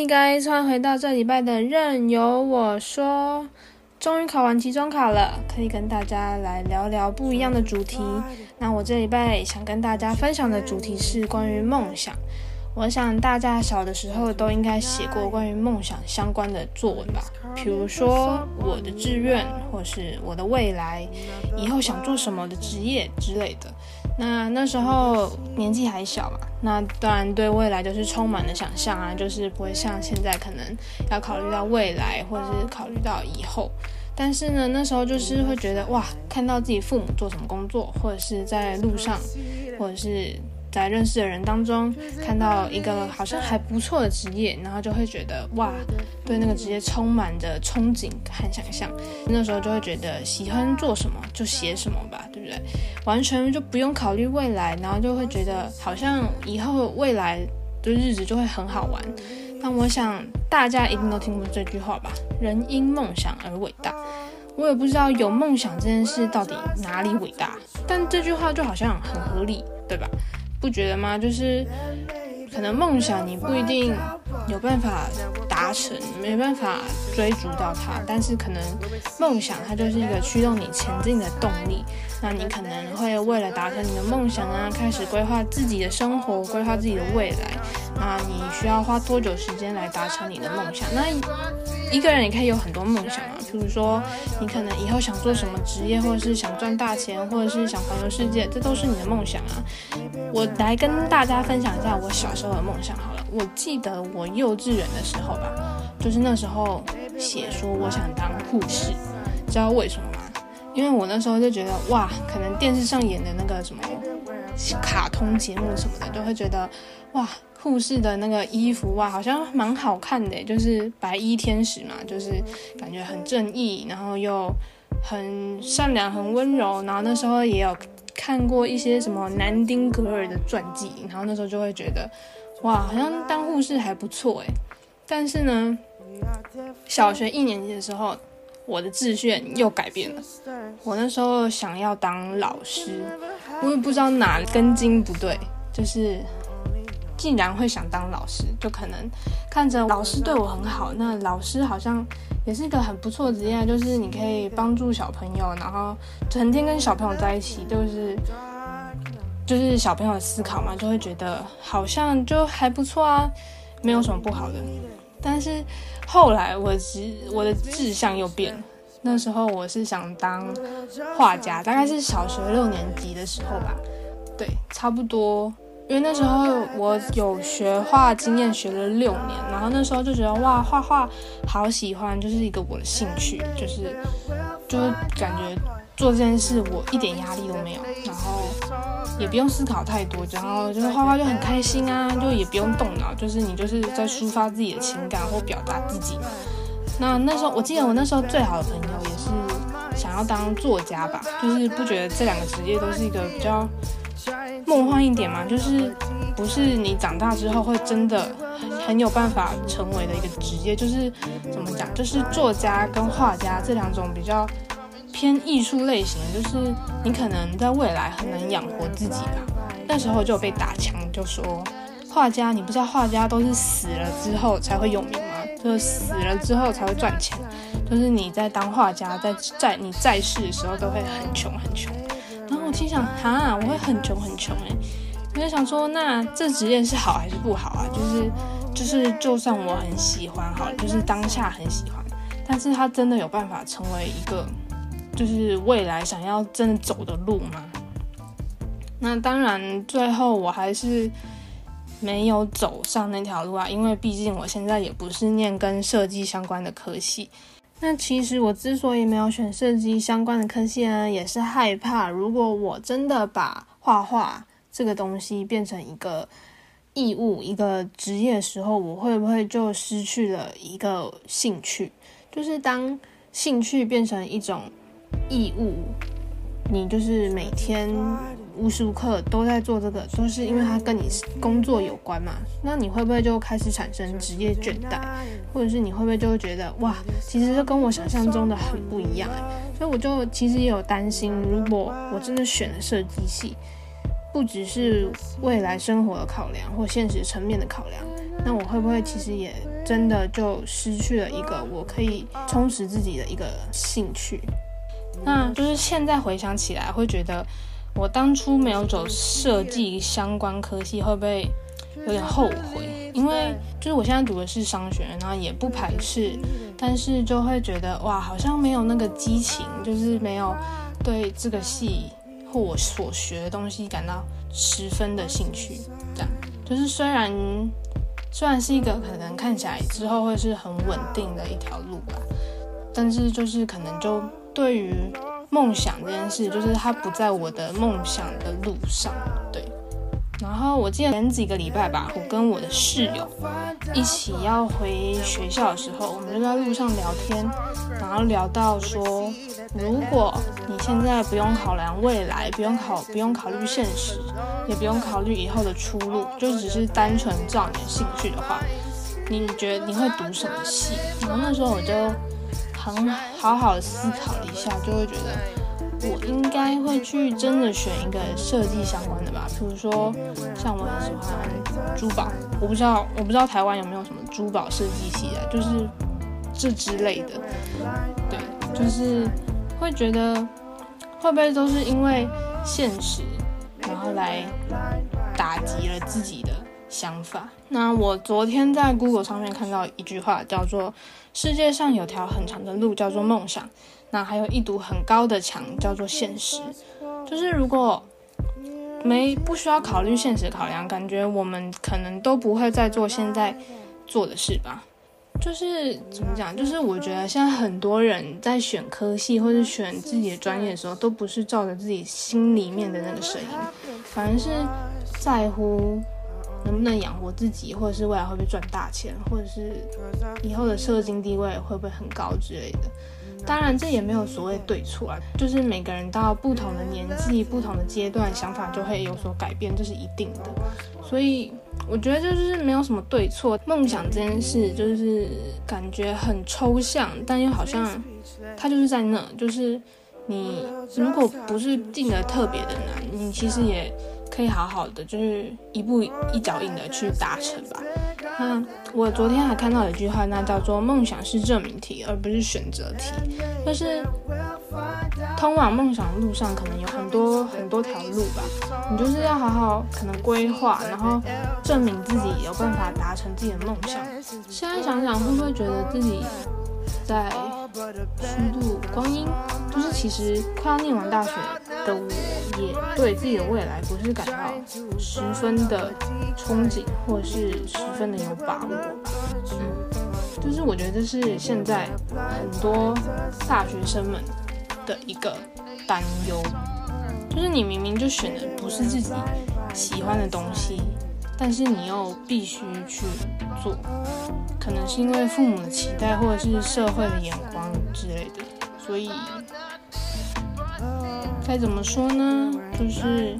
应该穿回到这礼拜的任由我说。终于考完期中考了，可以跟大家来聊聊不一样的主题。那我这礼拜想跟大家分享的主题是关于梦想。我想大家小的时候都应该写过关于梦想相关的作文吧，比如说我的志愿，或是我的未来，以后想做什么的职业之类的。那那时候年纪还小嘛，那当然对未来就是充满了想象啊，就是不会像现在可能要考虑到未来，或者是考虑到以后。但是呢，那时候就是会觉得哇，看到自己父母做什么工作，或者是在路上，或者是。在认识的人当中看到一个好像还不错的职业，然后就会觉得哇，对那个职业充满着憧憬和想象。那时候就会觉得喜欢做什么就写什么吧，对不对？完全就不用考虑未来，然后就会觉得好像以后未来的日子就会很好玩。那我想大家一定都听过这句话吧？人因梦想而伟大。我也不知道有梦想这件事到底哪里伟大，但这句话就好像很合理，对吧？不觉得吗？就是可能梦想你不一定有办法达成，没办法追逐到它，但是可能梦想它就是一个驱动你前进的动力。那你可能会为了达成你的梦想啊，开始规划自己的生活，规划自己的未来。那你需要花多久时间来达成你的梦想？那一个人也可以有很多梦想啊，比如说你可能以后想做什么职业，或者是想赚大钱，或者是想环游世界，这都是你的梦想啊。我来跟大家分享一下我小时候的梦想好了。我记得我幼稚园的时候吧，就是那时候写说我想当护士，知道为什么吗？因为我那时候就觉得哇，可能电视上演的那个什么卡通节目什么的，就会觉得哇，护士的那个衣服哇，好像蛮好看的，就是白衣天使嘛，就是感觉很正义，然后又很善良、很温柔。然后那时候也有看过一些什么南丁格尔的传记，然后那时候就会觉得哇，好像当护士还不错诶。但是呢，小学一年级的时候。我的志愿又改变了。我那时候想要当老师，我也不知道哪根筋不对，就是竟然会想当老师，就可能看着老师对我很好，那老师好像也是一个很不错的职业，就是你可以帮助小朋友，然后成天跟小朋友在一起，就是就是小朋友的思考嘛，就会觉得好像就还不错啊，没有什么不好的。但是后来我志我的志向又变。了，那时候我是想当画家，大概是小学六年级的时候吧，对，差不多，因为那时候我有学画经验，学了六年，然后那时候就觉得哇，画画好喜欢，就是一个我的兴趣，就是就是感觉做这件事我一点压力都没有，然后。也不用思考太多，然后就是画画就很开心啊，就也不用动脑，就是你就是在抒发自己的情感或表达自己。那那时候我记得我那时候最好的朋友也是想要当作家吧，就是不觉得这两个职业都是一个比较梦幻一点嘛，就是不是你长大之后会真的很有办法成为的一个职业，就是怎么讲，就是作家跟画家这两种比较。偏艺术类型的，就是你可能在未来很难养活自己吧。那时候就被打枪，就说画家，你不知道画家都是死了之后才会有名吗？就是死了之后才会赚钱。就是你在当画家，在在你在世的时候都会很穷很穷。然后我心想，哈，我会很穷很穷哎。我就想说，那这职业是好还是不好啊？就是就是，就算我很喜欢，好，就是当下很喜欢，但是他真的有办法成为一个。就是未来想要真的走的路吗？那当然，最后我还是没有走上那条路啊，因为毕竟我现在也不是念跟设计相关的科系。那其实我之所以没有选设计相关的科系呢，也是害怕，如果我真的把画画这个东西变成一个义务、一个职业的时候，我会不会就失去了一个兴趣？就是当兴趣变成一种。义务，你就是每天无时无刻都在做这个，都是因为它跟你工作有关嘛。那你会不会就开始产生职业倦怠，或者是你会不会就会觉得哇，其实这跟我想象中的很不一样哎。所以我就其实也有担心，如果我真的选了设计系，不只是未来生活的考量或现实层面的考量，那我会不会其实也真的就失去了一个我可以充实自己的一个兴趣。那就是现在回想起来，会觉得我当初没有走设计相关科系，会不会有点后悔？因为就是我现在读的是商学，然后也不排斥，但是就会觉得哇，好像没有那个激情，就是没有对这个系或我所学的东西感到十分的兴趣。这样就是虽然虽然是一个可能看起来之后会是很稳定的一条路吧，但是就是可能就。对于梦想这件事，就是他不在我的梦想的路上，对。然后我记得前几个礼拜吧，我跟我的室友一起要回学校的时候，我们就在路上聊天，然后聊到说，如果你现在不用考量未来，不用考，不用考虑现实，也不用考虑以后的出路，就只是单纯照你的兴趣的话，你觉得你会读什么系？然后那时候我就。很好好思考一下，就会觉得我应该会去真的选一个设计相关的吧。比如说，像我很喜欢珠宝，我不知道我不知道台湾有没有什么珠宝设计系啊，就是这之类的。对，就是会觉得会不会都是因为现实，然后来打击了自己的想法。那我昨天在 Google 上面看到一句话，叫做。世界上有条很长的路叫做梦想，那还有一堵很高的墙叫做现实。就是如果没不需要考虑现实考量，感觉我们可能都不会再做现在做的事吧。就是怎么讲？就是我觉得现在很多人在选科系或者选自己的专业的时候，都不是照着自己心里面的那个声音，反而是在乎。能不能养活自己，或者是未来会不会赚大钱，或者是以后的社经地位会不会很高之类的。当然，这也没有所谓对错啊，就是每个人到不同的年纪、不同的阶段，想法就会有所改变，这是一定的。所以我觉得就是没有什么对错。梦想这件事就是感觉很抽象，但又好像它就是在那，就是你如果不是定得特别的难，你其实也。可以好好的，就是一步一脚印的去达成吧。那我昨天还看到一句话，那叫做“梦想是证明题，而不是选择题”。就是通往梦想的路上，可能有很多很多条路吧。你就是要好好可能规划，然后证明自己有办法达成自己的梦想。现在想想，会不会觉得自己在虚度光阴？就是其实快要念完大学的我，也对自己的未来不是感到十分的憧憬，或者是十分的有把握。嗯，就是我觉得这是现在很多大学生们的一个担忧，就是你明明就选的不是自己喜欢的东西，但是你又必须去做，可能是因为父母的期待，或者是社会的眼光之类的，所以。该怎么说呢？就是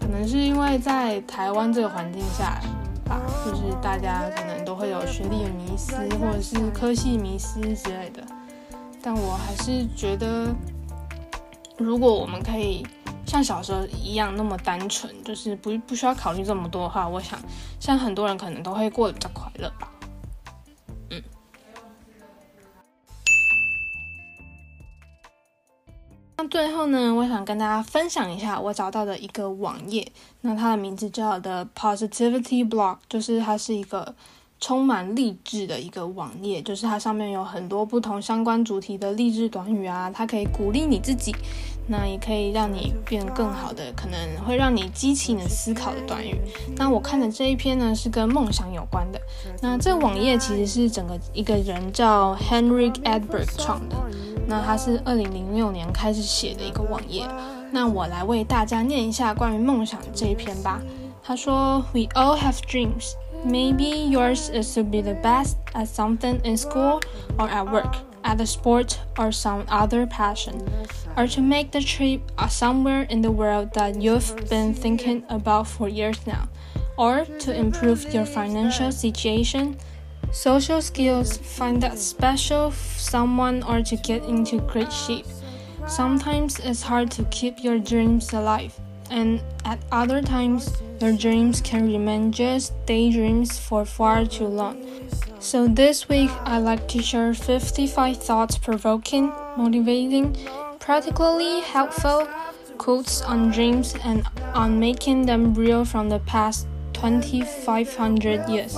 可能是因为在台湾这个环境下吧，就是大家可能都会有学历的迷失，或者是科系迷失之类的。但我还是觉得，如果我们可以像小时候一样那么单纯，就是不不需要考虑这么多的话，我想像很多人可能都会过得比较快乐吧。嗯。那最后呢，我想跟大家分享一下我找到的一个网页，那它的名字叫 The Positivity Blog，就是它是一个充满励志的一个网页，就是它上面有很多不同相关主题的励志短语啊，它可以鼓励你自己，那也可以让你变更好的，可能会让你激起你的思考的短语。那我看的这一篇呢，是跟梦想有关的。那这个网页其实是整个一个人叫 henri Edberg 创的。那他是二零零六年开始写的一个网页。那我来为大家念一下关于梦想这一篇吧。他说：“We all have dreams. Maybe yours is to be the best at something in school or at work, at a sport or some other passion, or to make the trip somewhere in the world that you've been thinking about for years now, or to improve your financial situation.” Social skills, find that special someone or to get into great shape. Sometimes it's hard to keep your dreams alive, and at other times, your dreams can remain just daydreams for far too long. So this week, I'd like to share 55 thought-provoking, motivating, practically helpful quotes on dreams and on making them real from the past 2,500 years.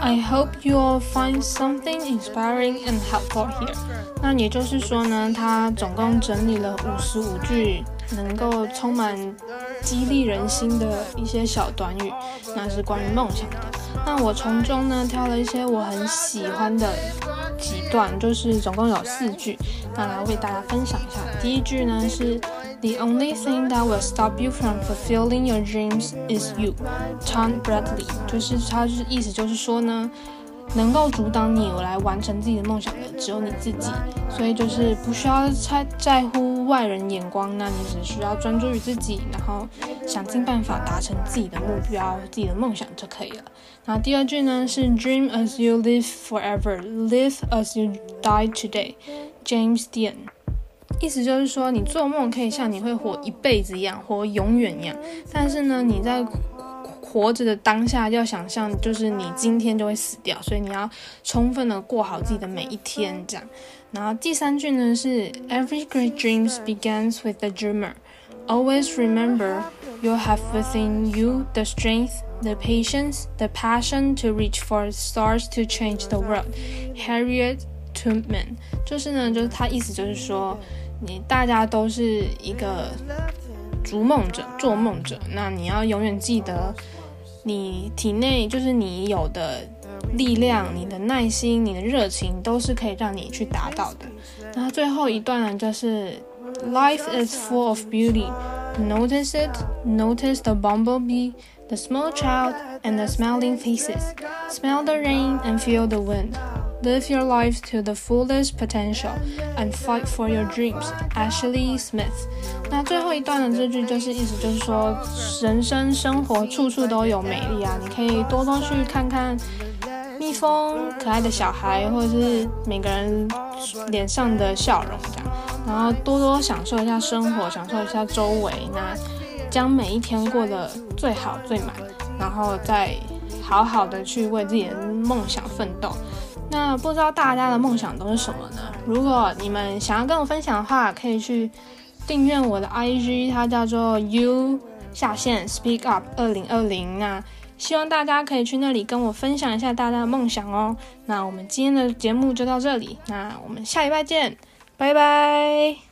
I hope you all find something inspiring and helpful here. 那也就是说呢，他总共整理了五十五句 能够充满激励人心的一些小短语，那是关于梦想的。那我从中呢挑了一些我很喜欢的几段，就是总共有四句，那来为大家分享一下。第一句呢是 The only thing that will stop you from fulfilling your dreams is you，Tom Bradley，就是他是意思就是说呢。能够阻挡你来完成自己的梦想的只有你自己，所以就是不需要太在乎外人眼光，那你只需要专注于自己，然后想尽办法达成自己的目标、自己的梦想就可以了。那第二句呢是 Dream as you live forever, live as you die today. James Dean，意思就是说你做梦可以像你会活一辈子一样，活永远一样，但是呢你在活着的当下要想象，就是你今天就会死掉，所以你要充分的过好自己的每一天，这样。然后第三句呢是 Every great dreams begins with a dreamer. Always remember you have within you the strength, the patience, the passion to reach for stars to change the world. Harriet Tubman，就是呢，就是他意思就是说，你大家都是一个逐梦者、做梦者，那你要永远记得。你体内就是你有的力量，你的耐心，你的热情，都是可以让你去达到的。那最后一段呢，就是 Life is full of beauty. Notice it, notice the bumblebee, the small child, and the smiling faces. Smell the rain and feel the wind. Live your life to the fullest potential and fight for your dreams. Ashley Smith。那最后一段的这句就是意思就是说，人生生活处处都有美丽啊，你可以多多去看看蜜蜂、可爱的小孩，或者是每个人脸上的笑容这样，然后多多享受一下生活，享受一下周围，那 将每一天过得最好最满，然后再好好的去为自己的梦想奋斗。那不知道大家的梦想都是什么呢？如果你们想要跟我分享的话，可以去订阅我的 IG，它叫做 U 下线 Speak Up 二零二零。那希望大家可以去那里跟我分享一下大家的梦想哦。那我们今天的节目就到这里，那我们下礼拜见，拜拜。